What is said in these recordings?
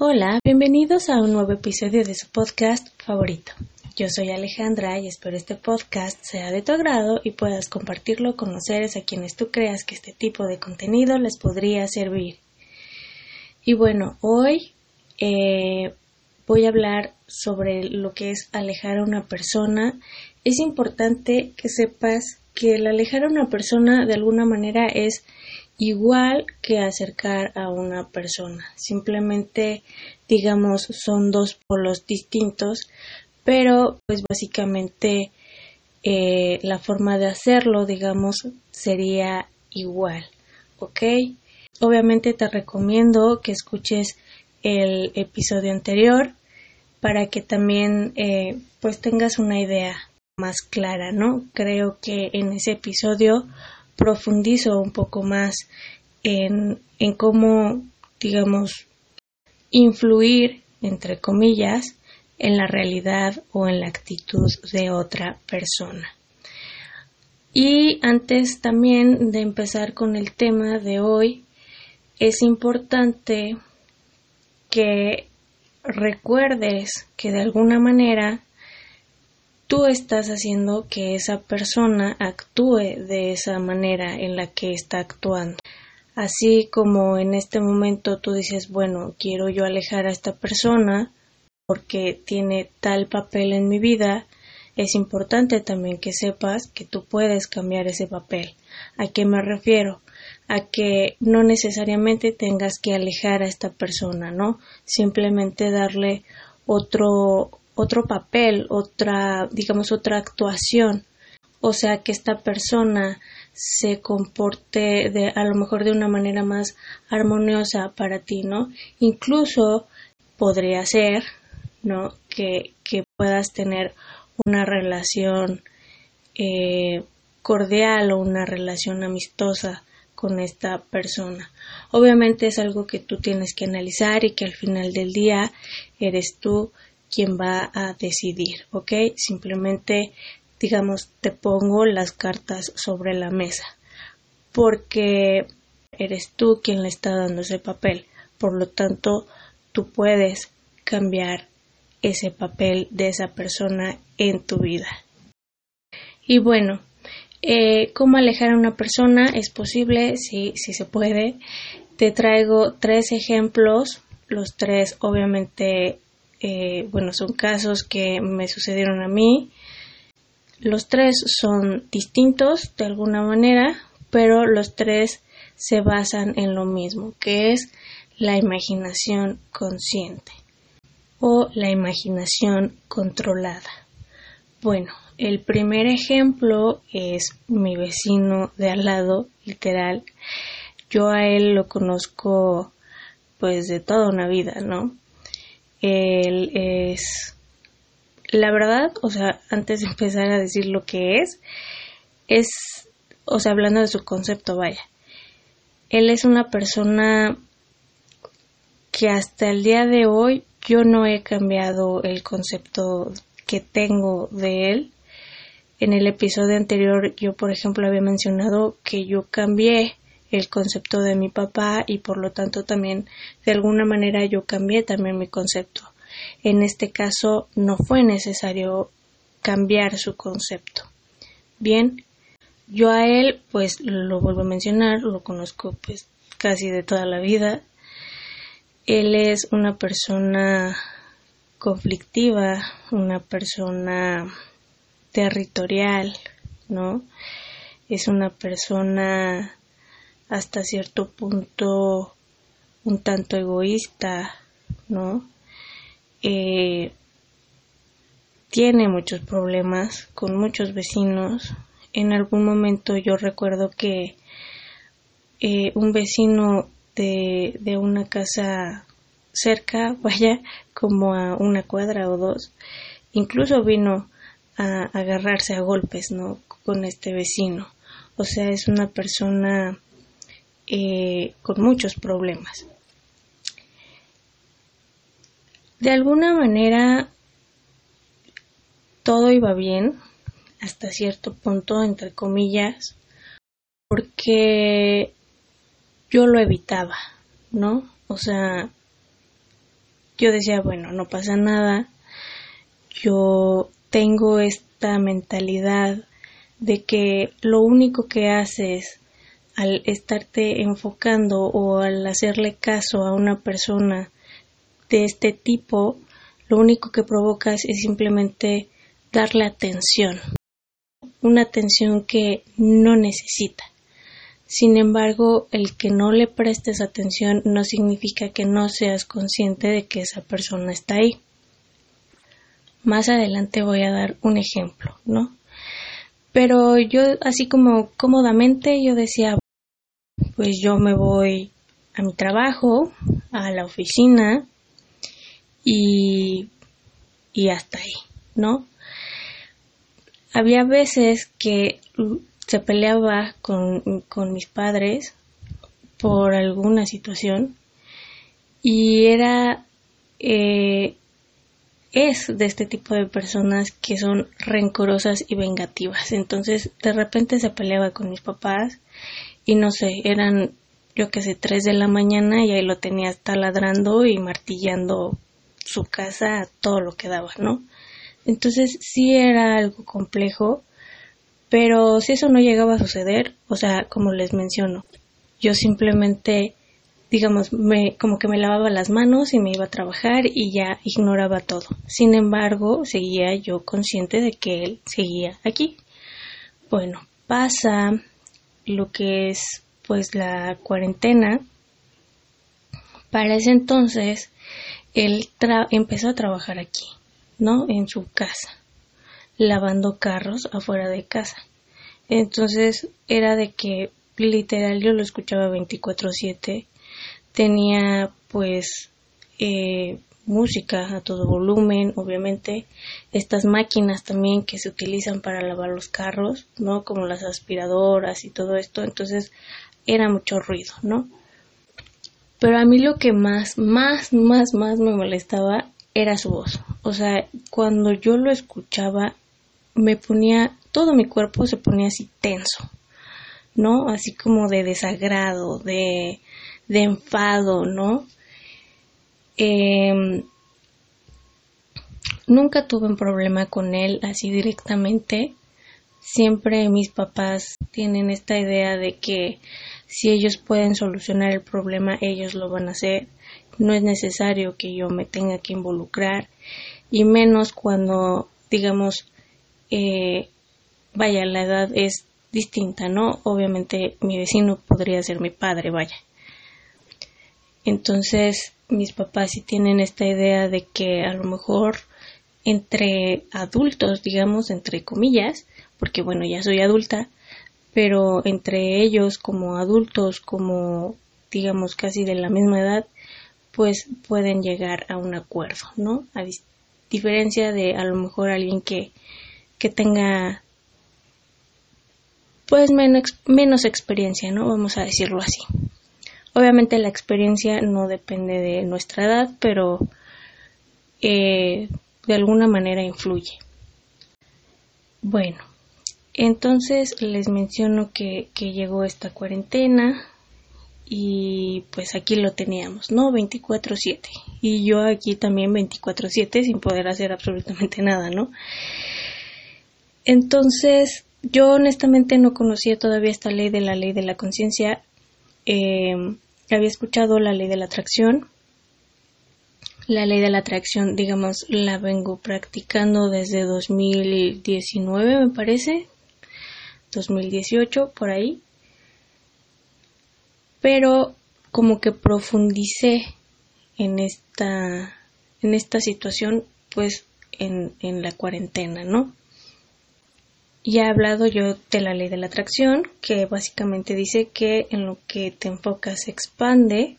Hola, bienvenidos a un nuevo episodio de su podcast favorito. Yo soy Alejandra y espero este podcast sea de tu agrado y puedas compartirlo con los seres a quienes tú creas que este tipo de contenido les podría servir. Y bueno, hoy eh, voy a hablar sobre lo que es alejar a una persona. Es importante que sepas que el alejar a una persona de alguna manera es igual que acercar a una persona. Simplemente, digamos, son dos polos distintos, pero pues básicamente eh, la forma de hacerlo, digamos, sería igual. ¿Ok? Obviamente te recomiendo que escuches el episodio anterior para que también eh, pues tengas una idea más clara, ¿no? Creo que en ese episodio profundizo un poco más en, en cómo, digamos, influir, entre comillas, en la realidad o en la actitud de otra persona. Y antes también de empezar con el tema de hoy, es importante que recuerdes que de alguna manera tú estás haciendo que esa persona actúe de esa manera en la que está actuando. Así como en este momento tú dices, bueno, quiero yo alejar a esta persona porque tiene tal papel en mi vida, es importante también que sepas que tú puedes cambiar ese papel. ¿A qué me refiero? A que no necesariamente tengas que alejar a esta persona, ¿no? Simplemente darle otro otro papel, otra, digamos, otra actuación. O sea, que esta persona se comporte de, a lo mejor de una manera más armoniosa para ti, ¿no? Incluso podría ser, ¿no? Que, que puedas tener una relación eh, cordial o una relación amistosa con esta persona. Obviamente es algo que tú tienes que analizar y que al final del día eres tú quien va a decidir, ¿ok? Simplemente, digamos, te pongo las cartas sobre la mesa, porque eres tú quien le está dando ese papel. Por lo tanto, tú puedes cambiar ese papel de esa persona en tu vida. Y bueno, eh, ¿cómo alejar a una persona? Es posible, sí, sí se puede. Te traigo tres ejemplos, los tres obviamente eh, bueno, son casos que me sucedieron a mí. Los tres son distintos de alguna manera, pero los tres se basan en lo mismo, que es la imaginación consciente o la imaginación controlada. Bueno, el primer ejemplo es mi vecino de al lado, literal. Yo a él lo conozco pues de toda una vida, ¿no? Él es, la verdad, o sea, antes de empezar a decir lo que es, es, o sea, hablando de su concepto, vaya, él es una persona que hasta el día de hoy yo no he cambiado el concepto que tengo de él. En el episodio anterior yo, por ejemplo, había mencionado que yo cambié el concepto de mi papá y por lo tanto también de alguna manera yo cambié también mi concepto. En este caso no fue necesario cambiar su concepto. Bien, yo a él pues lo vuelvo a mencionar, lo conozco pues casi de toda la vida. Él es una persona conflictiva, una persona territorial, ¿no? Es una persona hasta cierto punto un tanto egoísta, ¿no? Eh, tiene muchos problemas con muchos vecinos. En algún momento yo recuerdo que eh, un vecino de, de una casa cerca, vaya, como a una cuadra o dos, incluso vino a agarrarse a golpes, ¿no? Con este vecino. O sea, es una persona eh, con muchos problemas. De alguna manera todo iba bien hasta cierto punto, entre comillas, porque yo lo evitaba, ¿no? O sea, yo decía, bueno, no pasa nada, yo tengo esta mentalidad de que lo único que haces al estarte enfocando o al hacerle caso a una persona de este tipo, lo único que provocas es simplemente darle atención, una atención que no necesita. Sin embargo, el que no le prestes atención no significa que no seas consciente de que esa persona está ahí. Más adelante voy a dar un ejemplo, ¿no? Pero yo así como cómodamente yo decía, pues yo me voy a mi trabajo, a la oficina y, y hasta ahí, ¿no? Había veces que se peleaba con, con mis padres por alguna situación y era eh, es de este tipo de personas que son rencorosas y vengativas entonces de repente se peleaba con mis papás y no sé eran yo que sé tres de la mañana y ahí lo tenía taladrando y martillando su casa todo lo que daba no entonces sí era algo complejo, pero si eso no llegaba a suceder, o sea, como les menciono, yo simplemente, digamos, me, como que me lavaba las manos y me iba a trabajar y ya ignoraba todo. Sin embargo, seguía yo consciente de que él seguía aquí. Bueno, pasa lo que es pues la cuarentena. Para ese entonces, él empezó a trabajar aquí. ¿no? En su casa, lavando carros afuera de casa. Entonces era de que literal yo lo escuchaba 24/7, tenía pues eh, música a todo volumen, obviamente, estas máquinas también que se utilizan para lavar los carros, ¿no? Como las aspiradoras y todo esto, entonces era mucho ruido, ¿no? Pero a mí lo que más, más, más, más me molestaba era su voz. O sea, cuando yo lo escuchaba, me ponía, todo mi cuerpo se ponía así tenso, ¿no? Así como de desagrado, de, de enfado, ¿no? Em, nunca tuve un problema con él así directamente. Siempre mis papás tienen esta idea de que si ellos pueden solucionar el problema, ellos lo van a hacer. No es necesario que yo me tenga que involucrar y menos cuando digamos eh, vaya la edad es distinta no obviamente mi vecino podría ser mi padre vaya. Entonces mis papás sí tienen esta idea de que a lo mejor entre adultos digamos entre comillas porque bueno ya soy adulta pero entre ellos como adultos como digamos casi de la misma edad pues pueden llegar a un acuerdo, ¿no? A diferencia de a lo mejor alguien que, que tenga pues menos, menos experiencia, ¿no? Vamos a decirlo así. Obviamente la experiencia no depende de nuestra edad, pero eh, de alguna manera influye. Bueno, entonces les menciono que, que llegó esta cuarentena, y pues aquí lo teníamos, ¿no? 24/7 y yo aquí también 24/7 sin poder hacer absolutamente nada, ¿no? Entonces yo honestamente no conocía todavía esta ley de la ley de la conciencia, eh, había escuchado la ley de la atracción, la ley de la atracción, digamos, la vengo practicando desde 2019, me parece, 2018, por ahí. Pero como que profundicé en esta, en esta situación, pues en, en la cuarentena, ¿no? Ya he hablado yo de la ley de la atracción, que básicamente dice que en lo que te enfocas se expande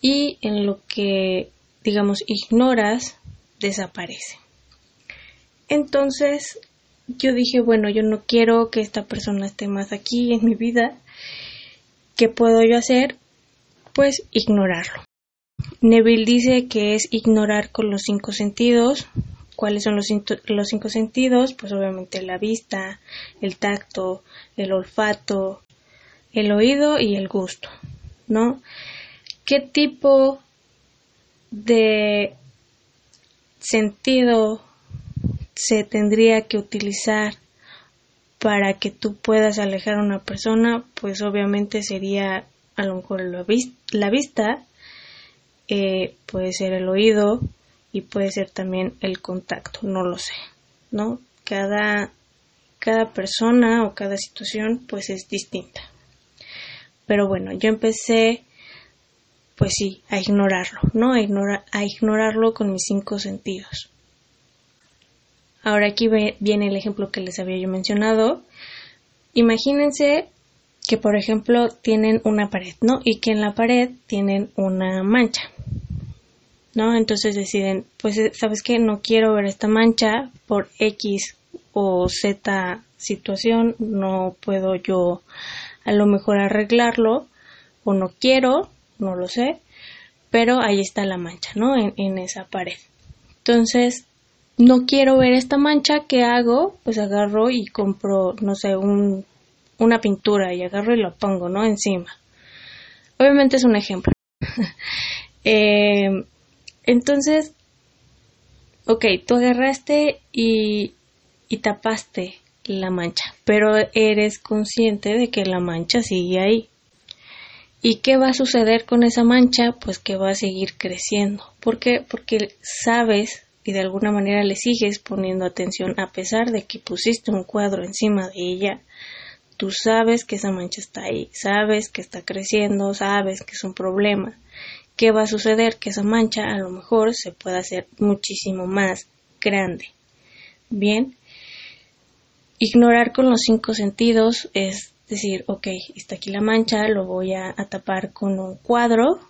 y en lo que, digamos, ignoras, desaparece. Entonces, yo dije, bueno, yo no quiero que esta persona esté más aquí en mi vida ¿Qué puedo yo hacer? Pues ignorarlo. Neville dice que es ignorar con los cinco sentidos. ¿Cuáles son los, los cinco sentidos? Pues obviamente la vista, el tacto, el olfato, el oído y el gusto, ¿no? ¿Qué tipo de sentido se tendría que utilizar para que tú puedas alejar a una persona, pues obviamente sería a lo mejor la vista, eh, puede ser el oído y puede ser también el contacto, no lo sé, ¿no? Cada, cada persona o cada situación pues es distinta. Pero bueno, yo empecé pues sí, a ignorarlo, ¿no? A, a ignorarlo con mis cinco sentidos. Ahora aquí viene el ejemplo que les había yo mencionado. Imagínense que, por ejemplo, tienen una pared, ¿no? Y que en la pared tienen una mancha, ¿no? Entonces deciden, pues, eh, ¿sabes qué? No quiero ver esta mancha por X o Z situación, no puedo yo a lo mejor arreglarlo o no quiero, no lo sé, pero ahí está la mancha, ¿no? En, en esa pared. Entonces, no quiero ver esta mancha, ¿qué hago? Pues agarro y compro, no sé, un, una pintura y agarro y lo pongo, ¿no? Encima. Obviamente es un ejemplo. Eh, entonces, ok, tú agarraste y, y tapaste la mancha, pero eres consciente de que la mancha sigue ahí. ¿Y qué va a suceder con esa mancha? Pues que va a seguir creciendo. ¿Por qué? Porque sabes y de alguna manera le sigues poniendo atención a pesar de que pusiste un cuadro encima de ella, tú sabes que esa mancha está ahí, sabes que está creciendo, sabes que es un problema. ¿Qué va a suceder? Que esa mancha a lo mejor se pueda hacer muchísimo más grande. Bien, ignorar con los cinco sentidos es decir, ok, está aquí la mancha, lo voy a, a tapar con un cuadro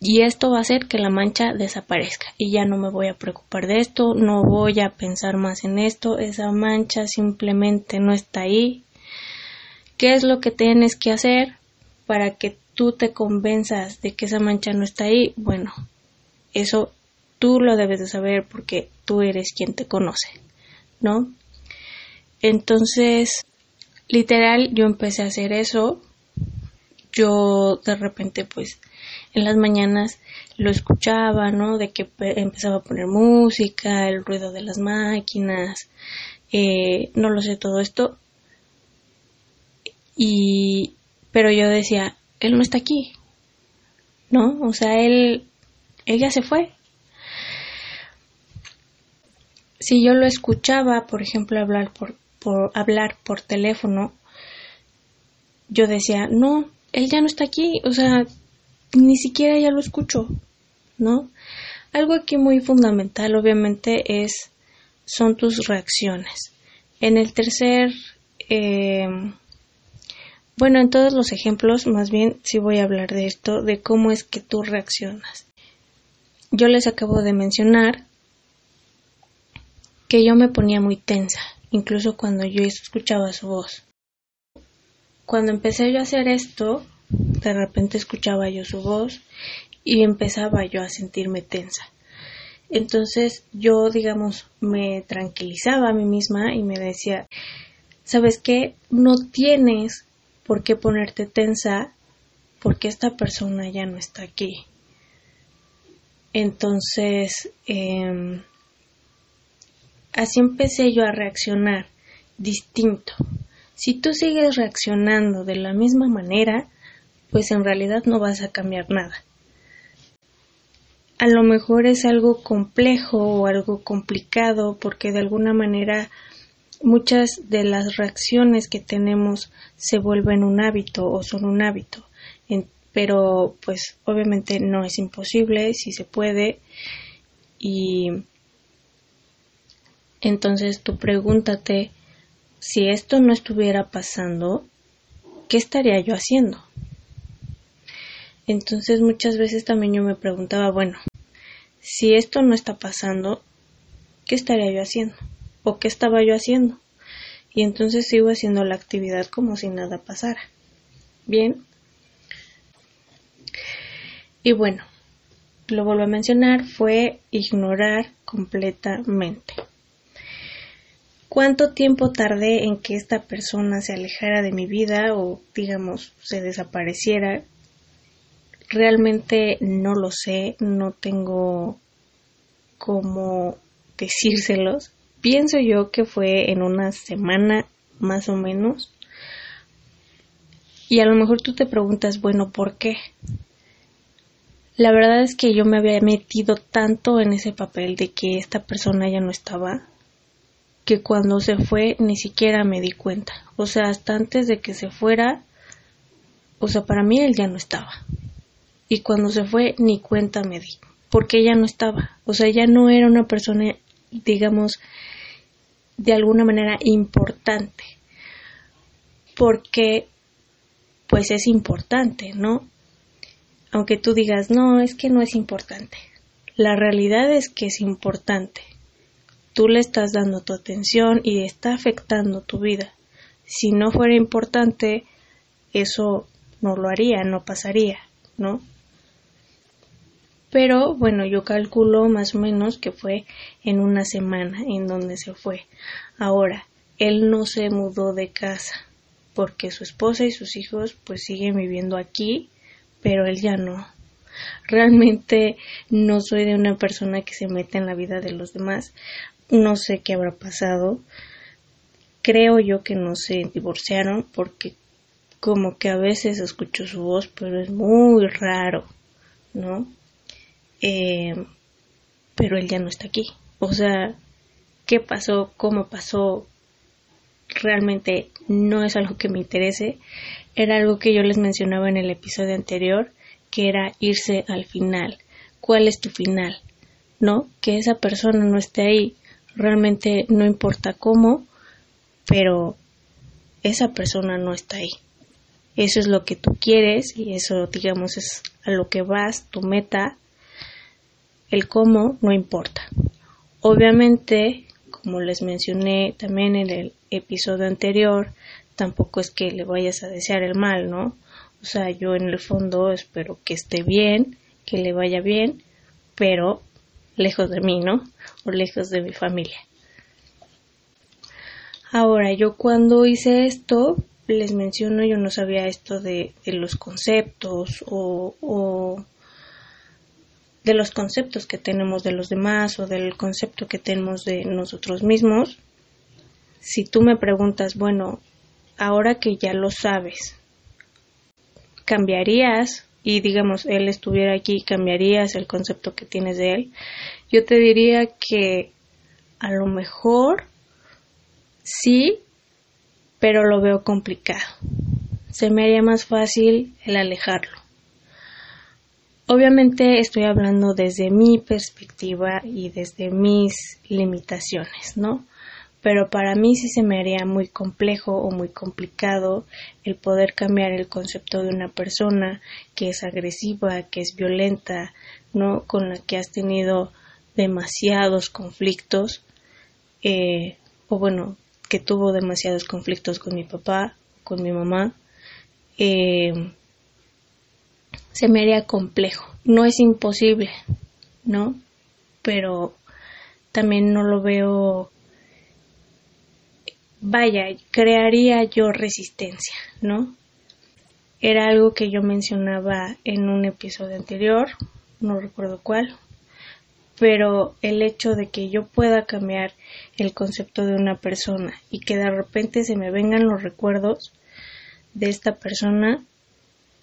y esto va a hacer que la mancha desaparezca y ya no me voy a preocupar de esto, no voy a pensar más en esto, esa mancha simplemente no está ahí. ¿Qué es lo que tienes que hacer para que tú te convenzas de que esa mancha no está ahí? Bueno, eso tú lo debes de saber porque tú eres quien te conoce, ¿no? Entonces, literal, yo empecé a hacer eso. Yo de repente pues en las mañanas lo escuchaba, ¿no? De que empezaba a poner música, el ruido de las máquinas, eh, no lo sé, todo esto. Y, pero yo decía, él no está aquí, ¿no? O sea, él, ella se fue. Si yo lo escuchaba, por ejemplo, hablar por, por hablar por teléfono, yo decía, no, él ya no está aquí, o sea, ni siquiera ya lo escucho, ¿no? Algo aquí muy fundamental, obviamente, es son tus reacciones. En el tercer, eh, bueno, en todos los ejemplos, más bien sí voy a hablar de esto, de cómo es que tú reaccionas. Yo les acabo de mencionar que yo me ponía muy tensa, incluso cuando yo escuchaba su voz. Cuando empecé yo a hacer esto, de repente escuchaba yo su voz y empezaba yo a sentirme tensa. Entonces yo, digamos, me tranquilizaba a mí misma y me decía, ¿sabes qué? No tienes por qué ponerte tensa porque esta persona ya no está aquí. Entonces, em, así empecé yo a reaccionar distinto. Si tú sigues reaccionando de la misma manera, pues en realidad no vas a cambiar nada. A lo mejor es algo complejo o algo complicado porque de alguna manera muchas de las reacciones que tenemos se vuelven un hábito o son un hábito. pero pues obviamente no es imposible, si se puede. Y entonces tú pregúntate si esto no estuviera pasando, ¿qué estaría yo haciendo? Entonces muchas veces también yo me preguntaba, bueno, si esto no está pasando, ¿qué estaría yo haciendo? ¿O qué estaba yo haciendo? Y entonces sigo haciendo la actividad como si nada pasara. Bien. Y bueno, lo vuelvo a mencionar, fue ignorar completamente. ¿Cuánto tiempo tardé en que esta persona se alejara de mi vida o, digamos, se desapareciera? realmente no lo sé, no tengo cómo decírselos. Pienso yo que fue en una semana más o menos. Y a lo mejor tú te preguntas, bueno, ¿por qué? La verdad es que yo me había metido tanto en ese papel de que esta persona ya no estaba, que cuando se fue ni siquiera me di cuenta. O sea, hasta antes de que se fuera, o sea, para mí él ya no estaba. Y cuando se fue ni cuenta me di, porque ella no estaba. O sea, ya no era una persona, digamos, de alguna manera importante. Porque, pues es importante, ¿no? Aunque tú digas, no, es que no es importante. La realidad es que es importante. Tú le estás dando tu atención y está afectando tu vida. Si no fuera importante, eso no lo haría, no pasaría, ¿no? Pero bueno, yo calculo más o menos que fue en una semana en donde se fue. Ahora, él no se mudó de casa porque su esposa y sus hijos pues siguen viviendo aquí pero él ya no. Realmente no soy de una persona que se mete en la vida de los demás. No sé qué habrá pasado. Creo yo que no se divorciaron porque como que a veces escucho su voz, pero es muy raro, ¿no? Eh, pero él ya no está aquí. O sea, ¿qué pasó? ¿Cómo pasó? Realmente no es algo que me interese era algo que yo les mencionaba en el episodio anterior, que era irse al final. ¿Cuál es tu final? ¿No? Que esa persona no esté ahí. Realmente no importa cómo, pero esa persona no está ahí. Eso es lo que tú quieres y eso, digamos, es a lo que vas, tu meta. El cómo no importa. Obviamente, como les mencioné también en el episodio anterior, tampoco es que le vayas a desear el mal, ¿no? O sea, yo en el fondo espero que esté bien, que le vaya bien, pero lejos de mí, ¿no? O lejos de mi familia. Ahora, yo cuando hice esto, les menciono, yo no sabía esto de, los conceptos o de los conceptos que tenemos de los demás o del concepto que tenemos de nosotros mismos. Si tú me preguntas, bueno, ahora que ya lo sabes, ¿cambiarías? Y digamos, él estuviera aquí, ¿cambiarías el concepto que tienes de él? Yo te diría que a lo mejor sí, pero lo veo complicado. Se me haría más fácil el alejarlo. Obviamente estoy hablando desde mi perspectiva y desde mis limitaciones, ¿no? pero para mí sí se me haría muy complejo o muy complicado el poder cambiar el concepto de una persona que es agresiva, que es violenta, ¿no? Con la que has tenido demasiados conflictos, eh, o bueno, que tuvo demasiados conflictos con mi papá, con mi mamá, eh, se me haría complejo. No es imposible, ¿no? Pero también no lo veo vaya, crearía yo resistencia, ¿no? Era algo que yo mencionaba en un episodio anterior, no recuerdo cuál, pero el hecho de que yo pueda cambiar el concepto de una persona y que de repente se me vengan los recuerdos de esta persona,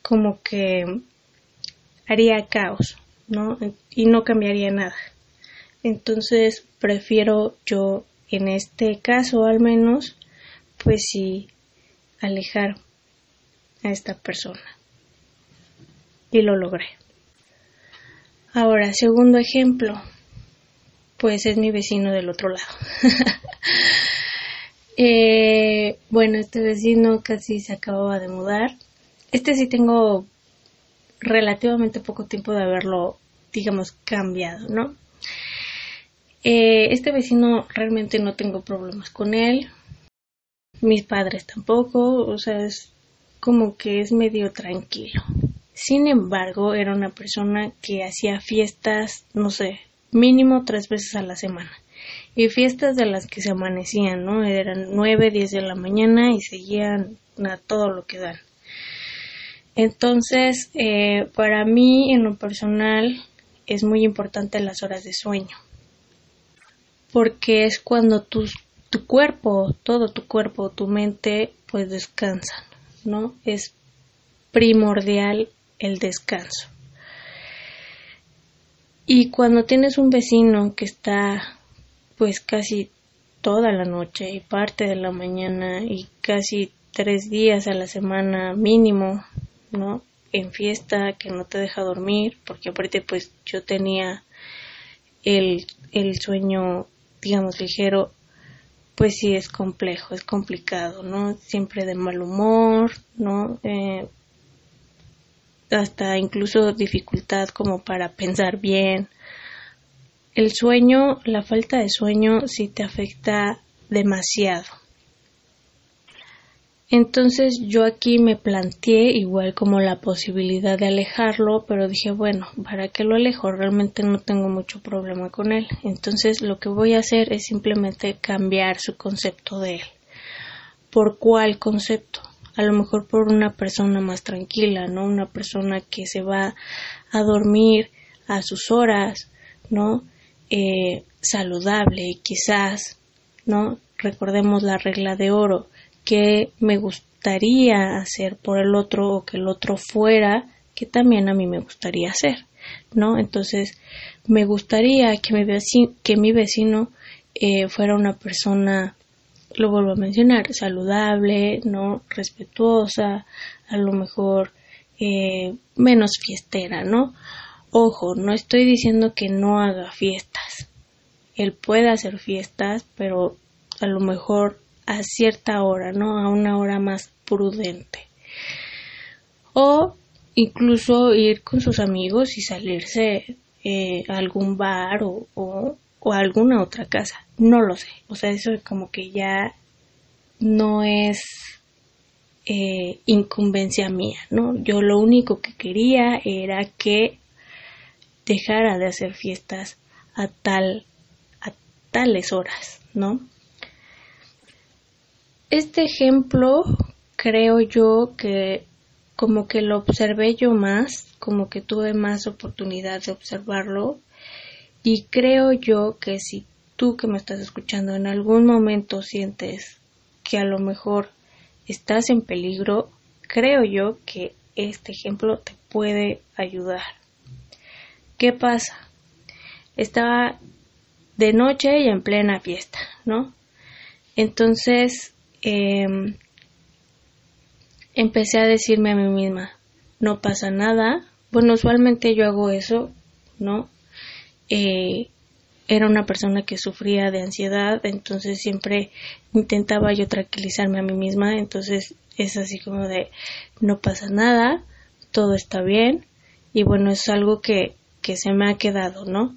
como que haría caos, ¿no? Y no cambiaría nada. Entonces prefiero yo en este caso al menos, pues sí, alejar a esta persona. Y lo logré. Ahora, segundo ejemplo, pues es mi vecino del otro lado. eh, bueno, este vecino casi se acababa de mudar. Este sí tengo relativamente poco tiempo de haberlo, digamos, cambiado, ¿no? Eh, este vecino realmente no tengo problemas con él. Mis padres tampoco. O sea, es como que es medio tranquilo. Sin embargo, era una persona que hacía fiestas, no sé, mínimo tres veces a la semana. Y fiestas de las que se amanecían, ¿no? Eran nueve, diez de la mañana y seguían a todo lo que dan. Entonces, eh, para mí, en lo personal, es muy importante las horas de sueño, porque es cuando tu, tu cuerpo, todo tu cuerpo, tu mente, pues descansan, ¿no? Es primordial el descanso. Y cuando tienes un vecino que está pues casi toda la noche y parte de la mañana y casi tres días a la semana mínimo, ¿no? En fiesta, que no te deja dormir, porque aparte pues yo tenía el, el sueño, digamos, ligero, pues sí es complejo, es complicado, ¿no? Siempre de mal humor, ¿no? Eh, hasta incluso dificultad como para pensar bien. El sueño, la falta de sueño sí te afecta demasiado. Entonces yo aquí me planteé igual como la posibilidad de alejarlo, pero dije, bueno, ¿para qué lo alejo? Realmente no tengo mucho problema con él. Entonces lo que voy a hacer es simplemente cambiar su concepto de él. ¿Por cuál concepto? A lo mejor por una persona más tranquila, ¿no? Una persona que se va a dormir a sus horas, ¿no? Eh, saludable, quizás, ¿no? Recordemos la regla de oro que me gustaría hacer por el otro o que el otro fuera que también a mí me gustaría hacer, ¿no? Entonces, me gustaría que mi vecino, que mi vecino eh, fuera una persona, lo vuelvo a mencionar, saludable, ¿no? Respetuosa, a lo mejor eh, menos fiestera, ¿no? Ojo, no estoy diciendo que no haga fiestas. Él puede hacer fiestas, pero a lo mejor a cierta hora, ¿no? A una hora más prudente. O incluso ir con sus amigos y salirse eh, a algún bar o, o, a alguna otra casa. No lo sé. O sea, eso como que ya no es eh, incumbencia mía, ¿no? Yo lo único que quería era que dejara de hacer fiestas a tal a tales horas, ¿no? Este ejemplo creo yo que como que lo observé yo más, como que tuve más oportunidad de observarlo y creo yo que si tú que me estás escuchando en algún momento sientes que a lo mejor estás en peligro, creo yo que este ejemplo te puede ayudar. ¿Qué pasa? Estaba de noche y en plena fiesta, ¿no? Entonces Em, empecé a decirme a mí misma, no pasa nada. Bueno, usualmente yo hago eso, ¿no? Eh, era una persona que sufría de ansiedad, entonces siempre intentaba yo tranquilizarme a mí misma, entonces es así como de, no pasa nada, todo está bien, y bueno, es algo que, que se me ha quedado, ¿no?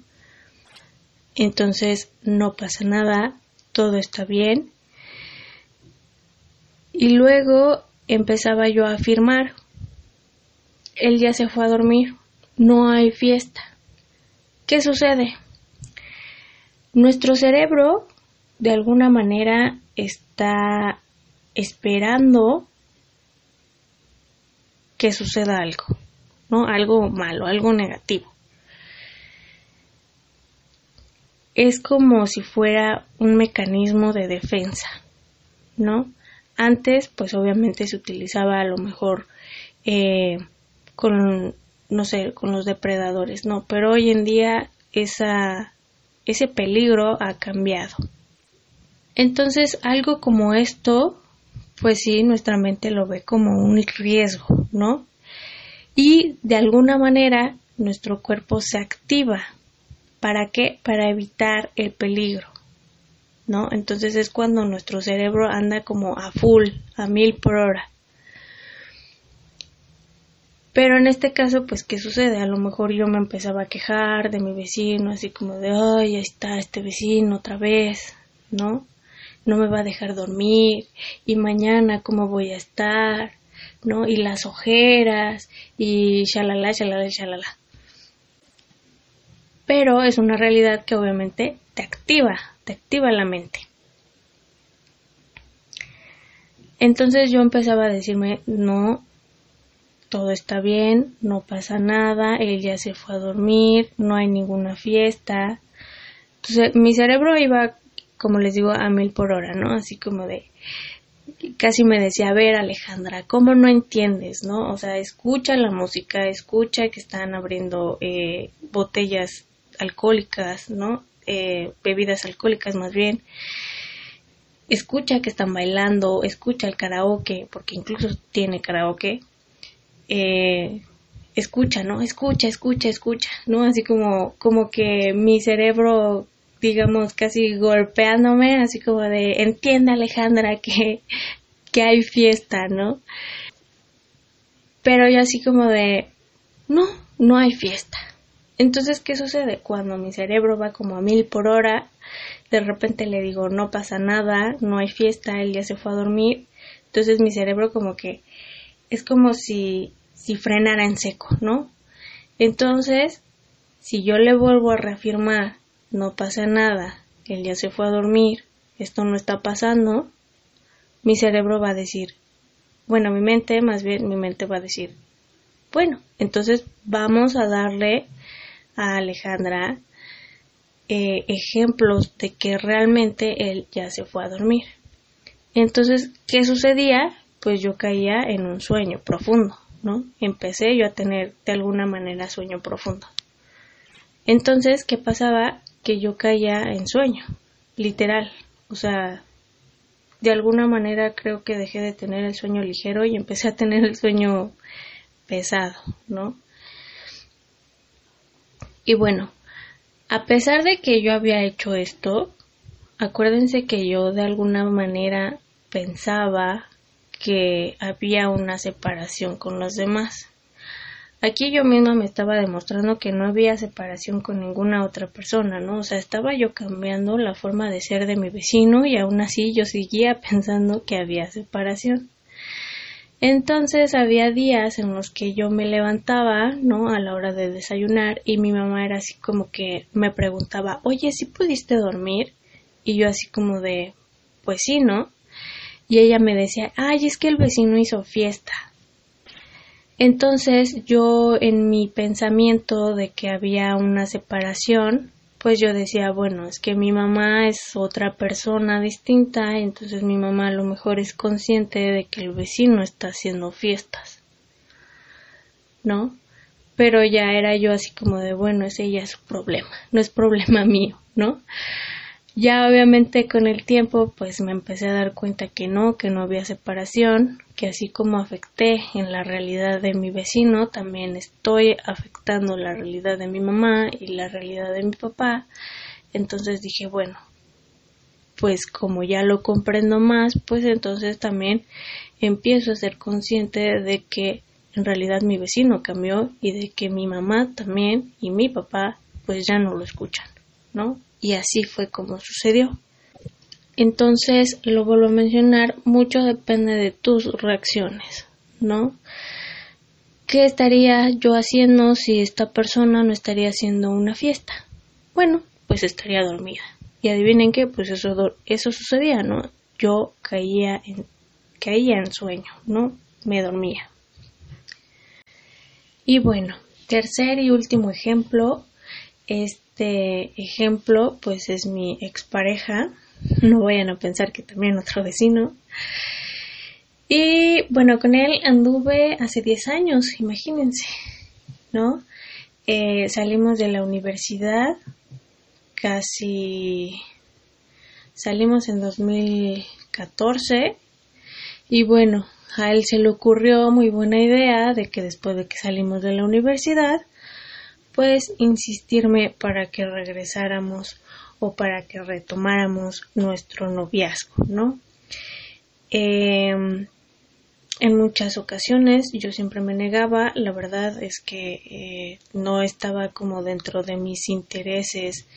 Entonces, no pasa nada, todo está bien, y luego empezaba yo a afirmar, él ya se fue a dormir, no hay fiesta. ¿Qué sucede? Nuestro cerebro de alguna manera está esperando que suceda algo, ¿no? Algo malo, algo negativo. Es como si fuera un mecanismo de defensa, ¿no? Antes, pues obviamente se utilizaba a lo mejor eh, con, no sé, con los depredadores, no, pero hoy en día ese peligro ha cambiado. Entonces, algo como esto, pues sí, nuestra mente lo ve como un riesgo, ¿no? Y de alguna manera nuestro cuerpo se activa. ¿Para qué? Para evitar el peligro. Entonces es cuando nuestro cerebro anda como a full, a mil por hora. Pero en este caso, pues, ¿qué sucede? A lo mejor yo me empezaba a quejar de mi vecino, así como de, ay, ahí está este vecino otra vez, ¿no? No me va a dejar dormir, y mañana cómo voy a estar, ¿no? Y las ojeras, y shalala, shalala, shalala. Pero es una realidad que obviamente te activa, te activa la mente. Entonces yo empezaba a decirme, no, todo está bien, no pasa nada, él ya se fue a dormir, no hay ninguna fiesta. Entonces mi cerebro iba, como les digo, a mil por hora, ¿no? Así como de, casi me decía, a ver Alejandra, ¿cómo no entiendes, no? O sea, escucha la música, escucha que están abriendo eh, botellas alcohólicas, ¿no? Eh, bebidas alcohólicas más bien. Escucha que están bailando, escucha el karaoke, porque incluso tiene karaoke. Eh, escucha, ¿no? Escucha, escucha, escucha, ¿no? Así como, como que mi cerebro digamos, casi golpeándome, así como de, entiende Alejandra que, que hay fiesta, ¿no? Pero yo así como de, no, no hay fiesta. Entonces, ¿qué sucede? Cuando mi cerebro va como a mil por hora, de repente le digo, no pasa nada, no hay fiesta, él ya se fue a dormir. Entonces mi cerebro como que es como si, si frenara en seco, ¿no? Entonces, si yo le vuelvo a reafirmar no pasa nada, él ya se fue a dormir, esto no está pasando, mi cerebro va a decir, bueno, mi mente, más bien mi mente va a decir, bueno, entonces vamos a darle a Alejandra eh, ejemplos de que realmente él ya se fue a dormir. Entonces, ¿qué sucedía? Pues yo caía en un sueño profundo, ¿no? Empecé yo a tener de alguna manera sueño profundo. Entonces, ¿qué pasaba? que yo caía en sueño, literal. O sea, de alguna manera creo que dejé de tener el sueño ligero y empecé a tener el sueño pesado, ¿no? Y bueno, a pesar de que yo había hecho esto, acuérdense que yo de alguna manera pensaba que había una separación con los demás. Aquí yo misma me estaba demostrando que no había separación con ninguna otra persona, ¿no? O sea, estaba yo cambiando la forma de ser de mi vecino y aún así yo seguía pensando que había separación. Entonces había días en los que yo me levantaba, ¿no? A la hora de desayunar y mi mamá era así como que me preguntaba, oye, ¿sí pudiste dormir? Y yo así como de, pues sí, ¿no? Y ella me decía, ay, es que el vecino hizo fiesta. Entonces yo en mi pensamiento de que había una separación, pues yo decía, bueno, es que mi mamá es otra persona distinta, entonces mi mamá a lo mejor es consciente de que el vecino está haciendo fiestas, ¿no? Pero ya era yo así como de, bueno, ese ya es su problema, no es problema mío, ¿no? Ya obviamente con el tiempo pues me empecé a dar cuenta que no, que no había separación, que así como afecté en la realidad de mi vecino, también estoy afectando la realidad de mi mamá y la realidad de mi papá. Entonces dije, bueno, pues como ya lo comprendo más, pues entonces también empiezo a ser consciente de que en realidad mi vecino cambió y de que mi mamá también y mi papá pues ya no lo escuchan, ¿no? Y así fue como sucedió. Entonces, lo vuelvo a mencionar, mucho depende de tus reacciones, ¿no? ¿Qué estaría yo haciendo si esta persona no estaría haciendo una fiesta? Bueno, pues estaría dormida. Y adivinen qué, pues eso, eso sucedía, ¿no? Yo caía en, caía en sueño, ¿no? Me dormía. Y bueno, tercer y último ejemplo, es este ejemplo, pues es mi expareja. No vayan a pensar que también otro vecino. Y bueno, con él anduve hace 10 años, imagínense, ¿no? Eh, salimos de la universidad casi salimos en 2014 y bueno, a él se le ocurrió muy buena idea de que después de que salimos de la universidad puedes insistirme para que regresáramos o para que retomáramos nuestro noviazgo, ¿no? Em, en muchas ocasiones yo siempre me negaba, la verdad es que eh, no estaba como dentro de mis intereses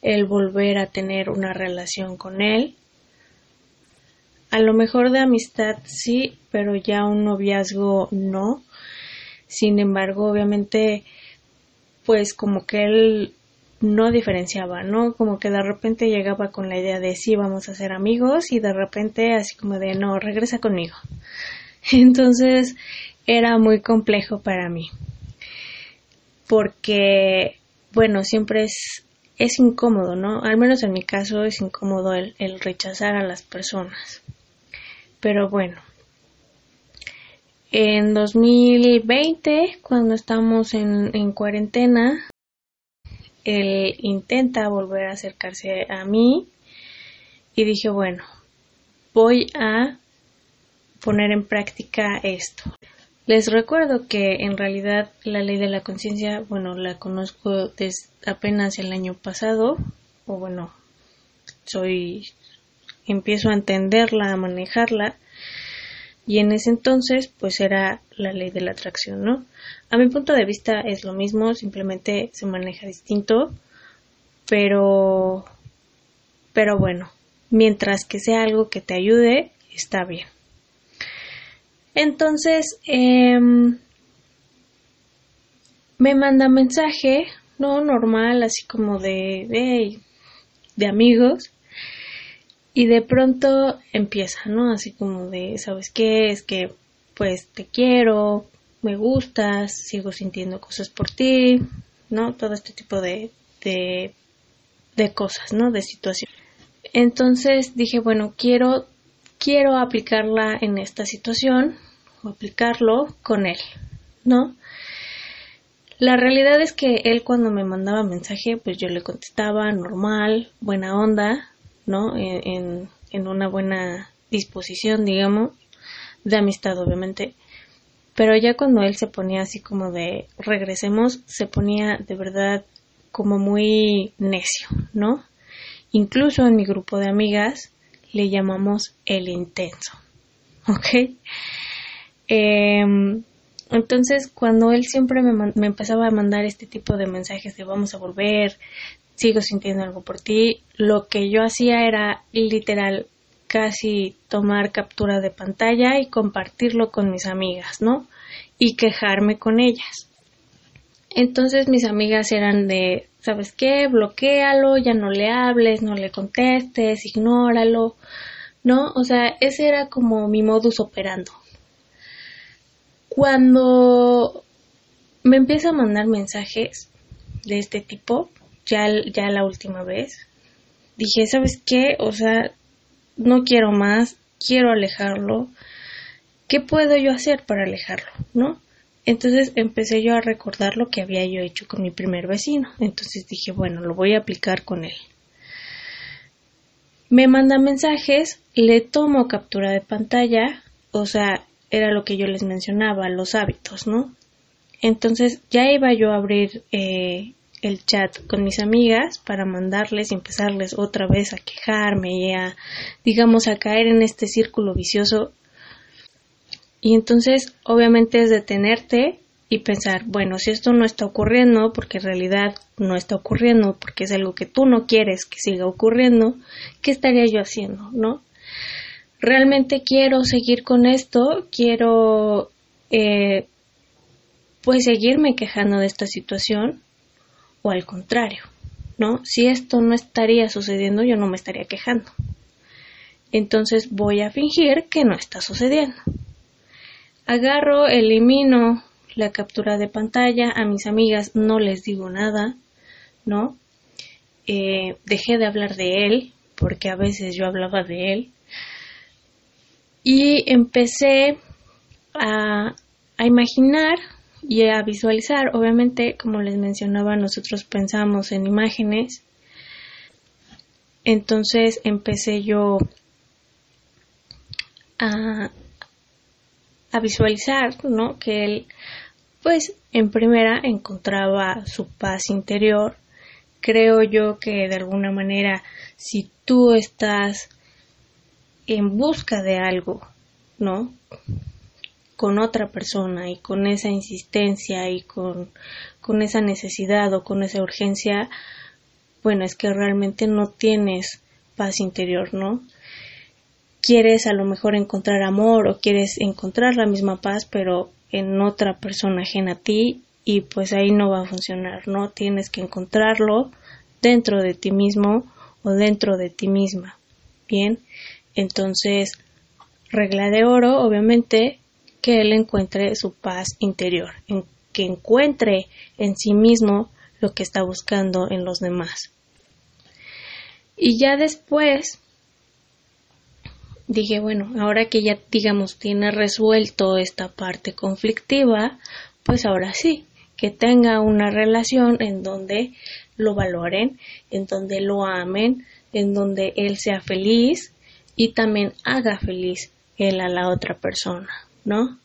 el volver a tener una relación con él. A lo mejor de amistad sí, pero ya un noviazgo no. Sin embargo, obviamente pues como que él no diferenciaba, ¿no? Como que de repente llegaba con la idea de sí, vamos a ser amigos y de repente así como de no, regresa conmigo. Entonces, era muy complejo para mí. Porque, bueno, siempre es, es incómodo, ¿no? Al menos en mi caso es incómodo el, el rechazar a las personas. Pero bueno, en 2020, cuando estamos en, en cuarentena, él intenta volver a acercarse a mí y dije, bueno, voy a poner en práctica esto. Les recuerdo que en realidad la ley de la conciencia, bueno, la conozco desde apenas el año pasado, o bueno, soy, empiezo a entenderla, a manejarla, y en ese entonces, pues era la ley de la atracción, ¿no? A mi punto de vista es lo mismo, simplemente se maneja distinto, pero, pero bueno, mientras que sea algo que te ayude, está bien. Entonces, em, me manda mensaje, no normal, así como de, de, de amigos, y de pronto empieza, ¿no? Así como de, ¿sabes qué? Es que, pues, te quiero, me gustas, sigo sintiendo cosas por ti, ¿no? Todo este tipo de, de, de cosas, ¿no? De situaciones. Entonces dije, bueno, quiero, quiero aplicarla en esta situación o aplicarlo con él, ¿no? La realidad es que él cuando me mandaba mensaje, pues yo le contestaba normal, buena onda, ¿no? En, en una buena disposición, digamos, de amistad, obviamente. Pero ya cuando él se ponía así como de regresemos, se ponía de verdad como muy necio, ¿no? Incluso en mi grupo de amigas le llamamos el intenso, ¿ok? Em, entonces, cuando él siempre me, empezaba a mandar este tipo de mensajes de vamos a volver, sigo sintiendo algo por ti, lo que yo hacía era literal casi tomar captura de pantalla y compartirlo con mis amigas, ¿no? Y quejarme con ellas. Entonces mis amigas eran de, ¿sabes qué? Bloquéalo, ya no le hables, no le contestes, ignóralo, ¿no? O sea, ese era como mi modus operando. Cuando me empieza a mandar mensajes de este tipo, ya, ya la última vez, dije, ¿sabes qué? O sea, no quiero más, quiero alejarlo. ¿Qué puedo yo hacer para alejarlo? ¿No? Entonces empecé yo a recordar lo que había yo hecho con mi primer vecino. Entonces dije, bueno, lo voy a aplicar con él. Me manda mensajes, le tomo captura de pantalla, o sea, era lo que yo les mencionaba, los hábitos, ¿no? Entonces ya iba yo a abrir eh, el chat con mis amigas para mandarles y empezarles otra vez a quejarme y a, digamos, a caer en este círculo vicioso. Y entonces, obviamente, es detenerte y pensar, bueno, si esto no está ocurriendo, porque en realidad no está ocurriendo, porque es algo que tú no quieres que siga ocurriendo, ¿qué estaría yo haciendo, no? Realmente quiero seguir con esto, quiero, eh, pues, seguirme quejando de esta situación, o al contrario, ¿no? Si esto no estaría sucediendo, yo no me estaría quejando. Entonces voy a fingir que no está sucediendo. Agarro, elimino la captura de pantalla, a mis amigas no les digo nada, ¿no? Eh, dejé de hablar de él, porque a veces yo hablaba de él, y empecé a, a imaginar y a visualizar. Obviamente, como les mencionaba, nosotros pensamos en imágenes. Entonces empecé yo a, a visualizar, ¿no? Que él, pues, en primera encontraba su paz interior. Creo yo que de alguna manera, si tú estás en busca de algo, ¿no? con otra persona y con esa insistencia y con, con esa necesidad o con esa urgencia, bueno, es que realmente no tienes paz interior, ¿no? Quieres a lo mejor encontrar amor o quieres encontrar la misma paz, pero en otra persona ajena a ti y pues ahí no va a funcionar, ¿no? Tienes que encontrarlo dentro de ti mismo o dentro de ti misma. Bien, entonces, regla de oro, obviamente, que él encuentre su paz interior, que encuentre en sí mismo lo que está buscando en los demás. Y ya después dije, bueno, ahora que ya digamos tiene resuelto esta parte conflictiva, pues ahora sí, que tenga una relación en donde lo valoren, en donde lo amen, en donde él sea feliz y también haga feliz él a la otra persona, ¿no?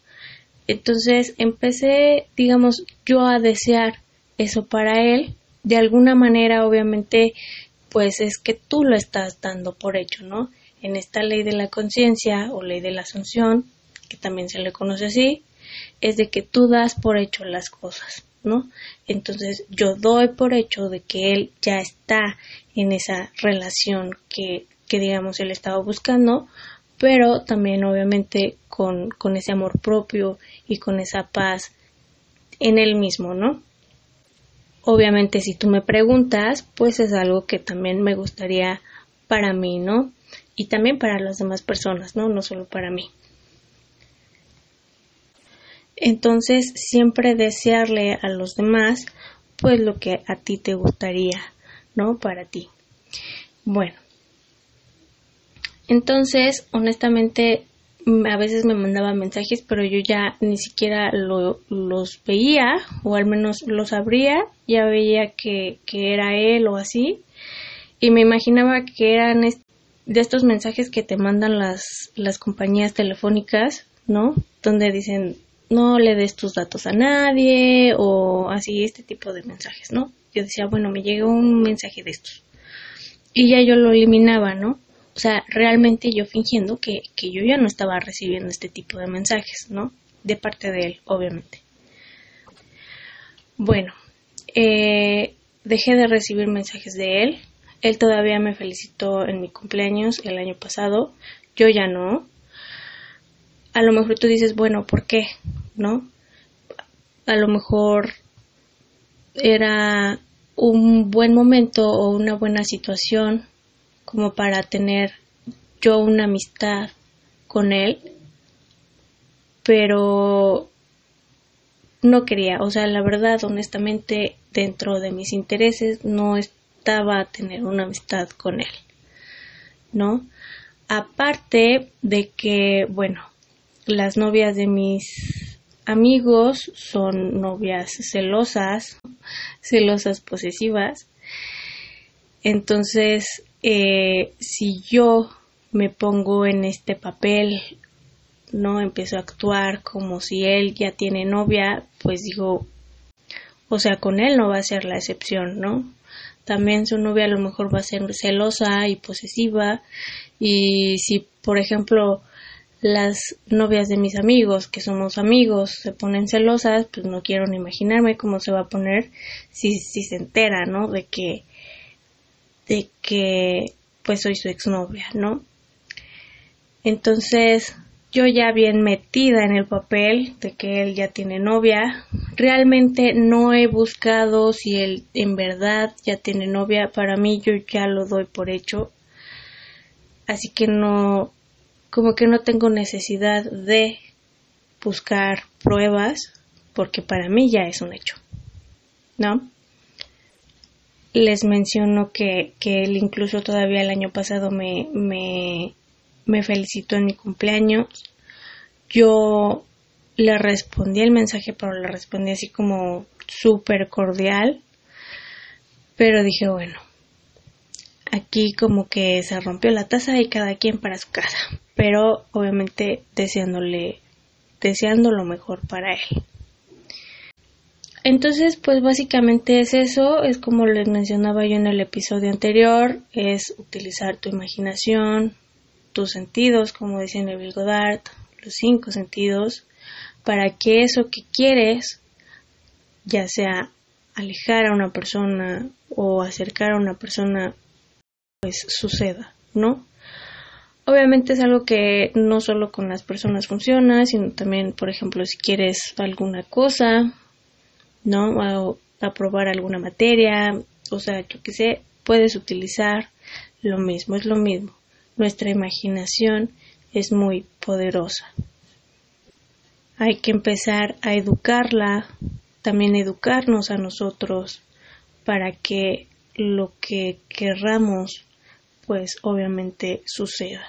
Entonces empecé, digamos, yo a desear eso para él. De alguna manera, obviamente, pues es que tú lo estás dando por hecho, ¿no? En esta ley de la conciencia o ley de la asunción, que también se le conoce así, es de que tú das por hecho las cosas, ¿no? Entonces yo doy por hecho de que él ya está en esa relación que, que digamos él estaba buscando, pero también obviamente con, con ese amor propio y con esa paz en él mismo, ¿no? Obviamente si tú me preguntas, pues es algo que también me gustaría para mí, ¿no? Y también para las demás personas, ¿no? No solo para mí. Entonces, siempre desearle a los demás, pues lo que a ti te gustaría, ¿no? Para ti. Bueno, entonces, honestamente, a veces me mandaba mensajes, pero yo ya ni siquiera los veía, o al menos los abría, ya veía que, que era él o así, y me imaginaba que eran de estos mensajes que te mandan las, las compañías telefónicas, ¿no? Donde dicen, no le des tus datos a nadie, o así, este tipo de mensajes, ¿no? Yo decía, bueno, me llegó un mensaje de estos. Y ya yo lo eliminaba, ¿no? O sea, realmente yo fingiendo que, que yo ya no estaba recibiendo este tipo de mensajes, ¿no? De parte de él, obviamente. Bueno, eh, dejé de recibir mensajes de él. Él todavía me felicitó en mi cumpleaños el año pasado. Yo ya no. A lo mejor tú dices, bueno, ¿por qué? ¿No? A lo mejor era un buen momento o una buena situación como para tener yo una amistad con él, pero no quería, o sea, la verdad, honestamente, dentro de mis intereses no estaba a tener una amistad con él, ¿no? Aparte de que, bueno, las novias de mis amigos son novias celosas, celosas posesivas, entonces eh, si yo me pongo en este papel, no empiezo a actuar como si él ya tiene novia, pues digo, o sea, con él no va a ser la excepción, ¿no? También su novia a lo mejor va a ser celosa y posesiva y si, por ejemplo, las novias de mis amigos, que somos amigos, se ponen celosas, pues no quiero ni imaginarme cómo se va a poner si, si se entera, ¿no? De que de que pues soy su exnovia, ¿no? Entonces, yo ya bien metida en el papel de que él ya tiene novia, realmente no he buscado si él en verdad ya tiene novia, para mí yo ya lo doy por hecho, así que no, como que no tengo necesidad de buscar pruebas, porque para mí ya es un hecho, ¿no? Les menciono que, que él incluso todavía el año pasado me, me, felicitó en mi cumpleaños. Yo le respondí el mensaje, pero le respondí así como súper cordial. Pero dije, bueno, aquí como que se rompió la taza y cada quien para su casa. Pero obviamente deseándole, deseando lo mejor para él. Entonces, pues básicamente es eso, es como les mencionaba yo en el episodio anterior, es utilizar tu imaginación, tus sentidos, como decía Neville Goddard, los cinco sentidos, para que eso que quieres, ya sea alejar a una persona o acercar a una persona, pues suceda, ¿no? Obviamente es algo que no solo con las personas funciona, sino también, por ejemplo, si quieres alguna cosa, ¿no? A aprobar alguna materia, o sea, yo que sé, puedes utilizar lo mismo, es lo mismo. Nuestra imaginación es muy poderosa. hay que empezar a educarla, también educarnos a nosotros para que lo que querramos pues obviamente suceda.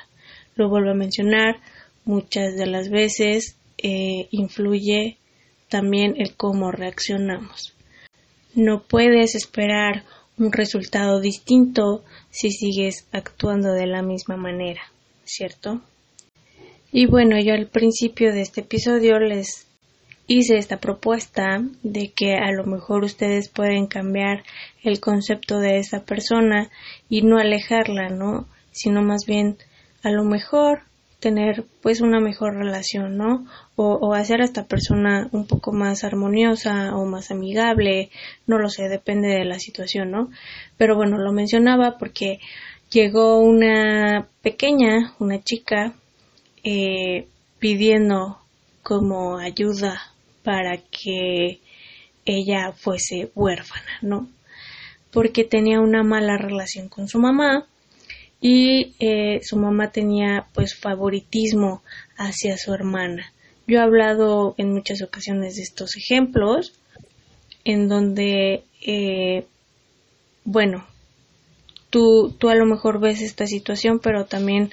Lo vuelvo a mencionar, muchas de las veces eh, influye también el cómo reaccionamos. No puedes esperar un resultado distinto si sigues actuando de la misma manera, ¿cierto? Y bueno, yo al principio de este episodio les hice esta propuesta de que a lo mejor ustedes pueden cambiar el concepto de esa persona y no alejarla, ¿no? Sino más bien a lo mejor tener pues una mejor relación, ¿no? O, hacer a esta persona un poco más armoniosa o más amigable, no lo sé, depende de la situación, ¿no? Pero bueno, lo mencionaba porque llegó una pequeña, una chica, eh, pidiendo como ayuda para que ella fuese huérfana, ¿no? Porque tenía una mala relación con su mamá y eh, su mamá tenía pues favoritismo hacia su hermana. Yo he hablado en muchas ocasiones de estos ejemplos en donde, eh, bueno, tú, tú a lo mejor ves esta situación, pero también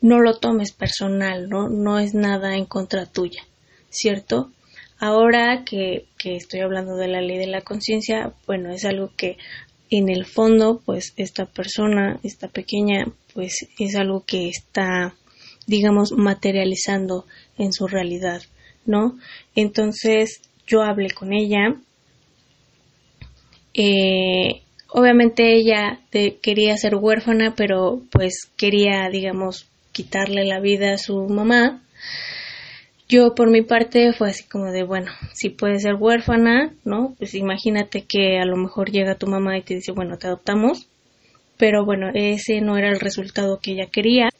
no lo tomes personal, ¿no? No es nada en contra tuya, ¿cierto? Ahora que, estoy hablando de la ley de la conciencia, bueno, es algo que en el fondo, pues esta persona, esta pequeña, pues es algo que está, digamos, materializando en su realidad, ¿no? Entonces yo hablé con ella. Eh, obviamente ella quería ser huérfana, pero pues quería, digamos, quitarle la vida a su mamá. Yo por mi parte fue así como de, bueno, si puedes ser huérfana, ¿no? Pues imagínate que a lo mejor llega tu mamá y te dice, bueno, te adoptamos. Pero bueno, ese no era el resultado que ella quería.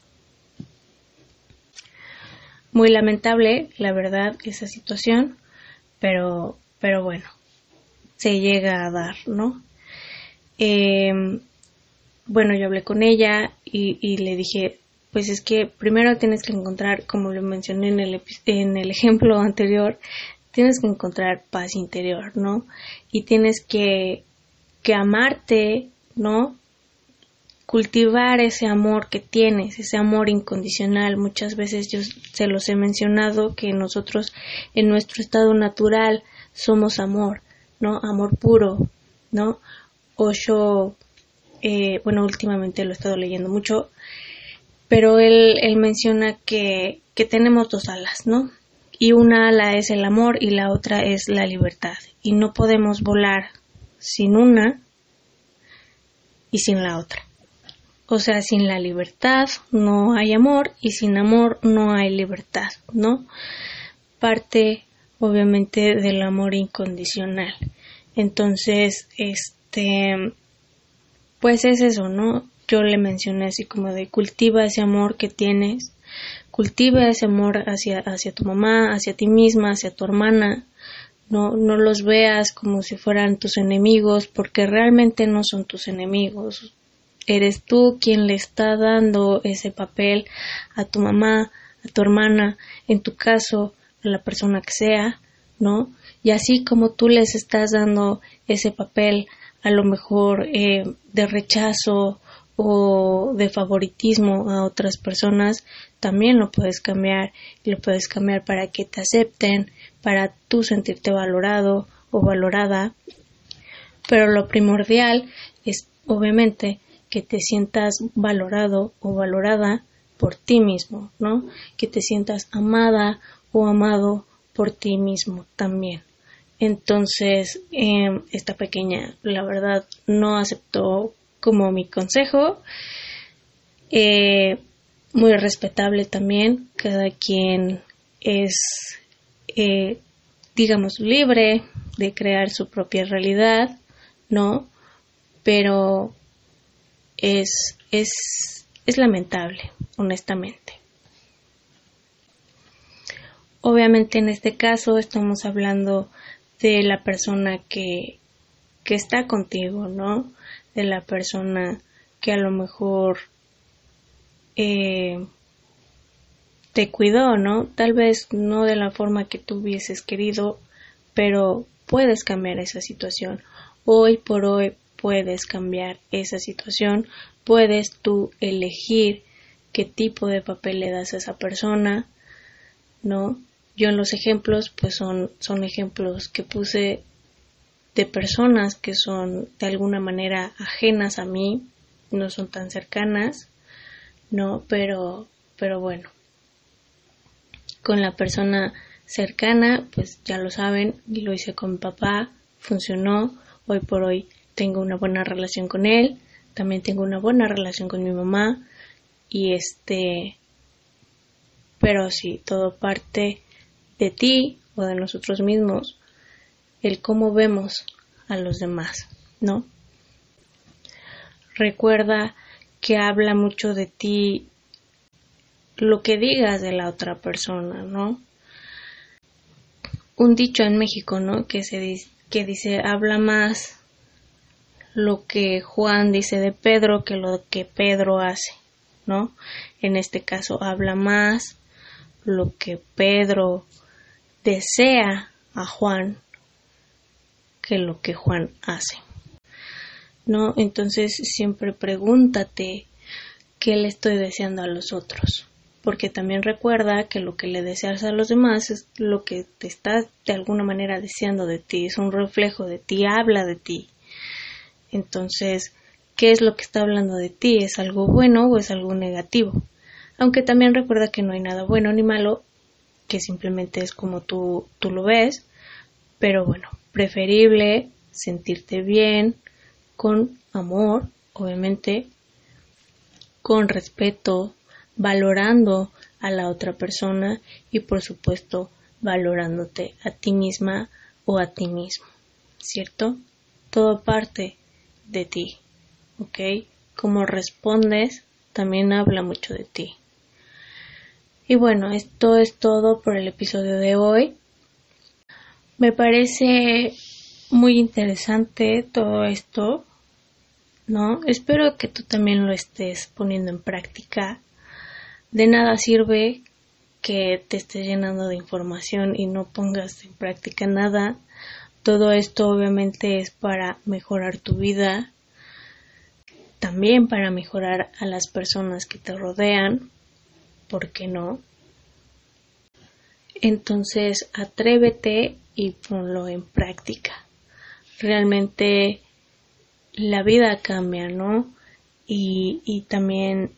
Muy lamentable, la verdad, esa situación, pero, pero bueno, se llega a dar, ¿no? Em, bueno, yo hablé con ella y, y le dije, pues es que primero tienes que encontrar, como lo mencioné en el, en el ejemplo anterior, tienes que encontrar paz interior, ¿no? Y tienes que, que amarte, ¿no? Cultivar ese amor que tienes, ese amor incondicional. Muchas veces yo se los he mencionado que nosotros en nuestro estado natural somos amor, ¿no? Amor puro, ¿no? Osho, eh, bueno, últimamente lo he estado leyendo mucho, pero él, él menciona que, que tenemos dos alas, ¿no? Y una ala es el amor y la otra es la libertad. Y no podemos volar sin una y sin la otra. O sea, sin la libertad no hay amor y sin amor no hay libertad, ¿no? Parte obviamente del amor incondicional. Entonces, este, pues es eso, ¿no? Yo le mencioné así como de cultiva ese amor que tienes, cultiva ese amor hacia, hacia tu mamá, hacia ti misma, hacia tu hermana, no, no los veas como si fueran tus enemigos, porque realmente no son tus enemigos. Eres tú quien le está dando ese papel a tu mamá, a tu hermana, en tu caso, a la persona que sea, ¿no? Y así como tú les estás dando ese papel, a lo mejor eh, de rechazo o de favoritismo a otras personas, también lo puedes cambiar y lo puedes cambiar para que te acepten, para tú sentirte valorado o valorada. Pero lo primordial es obviamente que te sientas valorado o valorada por ti mismo, ¿no? Que te sientas amada o amado por ti mismo también. Entonces, em, esta pequeña, la verdad, no aceptó como mi consejo. Eh, muy respetable también, cada quien es, eh, digamos, libre de crear su propia realidad, ¿no? Pero es, es, es lamentable, honestamente. Obviamente en este caso estamos hablando de la persona que, que está contigo, ¿no? De la persona que a lo mejor eh, te cuidó, ¿no? Tal vez no de la forma que tú hubieses querido, pero puedes cambiar esa situación. Hoy por hoy puedes cambiar esa situación, puedes tú elegir qué tipo de papel le das a esa persona, ¿no? Yo en los ejemplos, pues son, son ejemplos que puse de personas que son de alguna manera ajenas a mí, no son tan cercanas, ¿no? Pero, pero bueno, con la persona cercana, pues ya lo saben, lo hice con mi papá, funcionó, hoy por hoy tengo una buena relación con él, también tengo una buena relación con mi mamá y este, pero sí, todo parte de ti o de nosotros mismos, el cómo vemos a los demás, ¿no? Recuerda que habla mucho de ti lo que digas de la otra persona, ¿no? Un dicho en México, ¿no? Que se que dice habla más lo que Juan dice de Pedro que lo que Pedro hace, ¿no? En este caso habla más lo que Pedro desea a Juan que lo que Juan hace. ¿No? Entonces siempre pregúntate qué le estoy deseando a los otros porque también recuerda que lo que le deseas a los demás es lo que te está de alguna manera deseando de ti, es un reflejo de ti, habla de ti. Entonces, ¿qué es lo que está hablando de ti? ¿Es algo bueno o es algo negativo? Aunque también recuerda que no hay nada bueno ni malo, que simplemente es como tú, tú lo ves, pero bueno, preferible sentirte bien, con amor, obviamente, con respeto, valorando a la otra persona y por supuesto valorándote a ti misma o a ti mismo, ¿cierto? Todo parte de ti, ¿ok? Como respondes también habla mucho de ti. Y bueno, esto es todo por el episodio de hoy. Me parece muy interesante todo esto, ¿no? Espero que tú también lo estés poniendo en práctica de nada sirve que te estés llenando de información y no pongas en práctica nada. Todo esto obviamente es para mejorar tu vida, también para mejorar a las personas que te rodean, ¿por qué no? Entonces atrévete y ponlo en práctica. Realmente la vida cambia, ¿no? Y, y también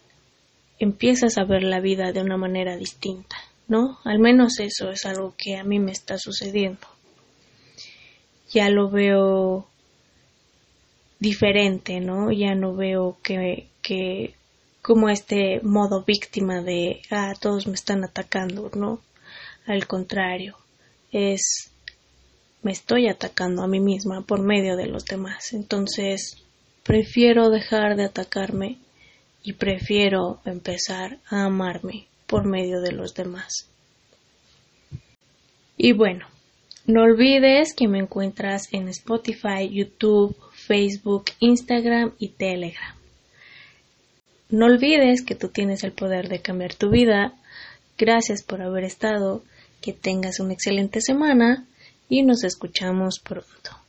empiezas a ver la vida de una manera distinta, ¿no? Al menos eso es algo que a mí me está sucediendo. Ya lo veo diferente, ¿no? Ya no veo que, que como este modo víctima de, ah, todos me están atacando, ¿no? Al contrario, es, me estoy atacando a mí misma por medio de los demás. Entonces, prefiero dejar de atacarme y prefiero empezar a amarme por medio de los demás. Y bueno, no olvides que me encuentras en Spotify, YouTube, Facebook, Instagram y Telegram. No olvides que tú tienes el poder de cambiar tu vida. Gracias por haber estado, que tengas una excelente semana y nos escuchamos pronto.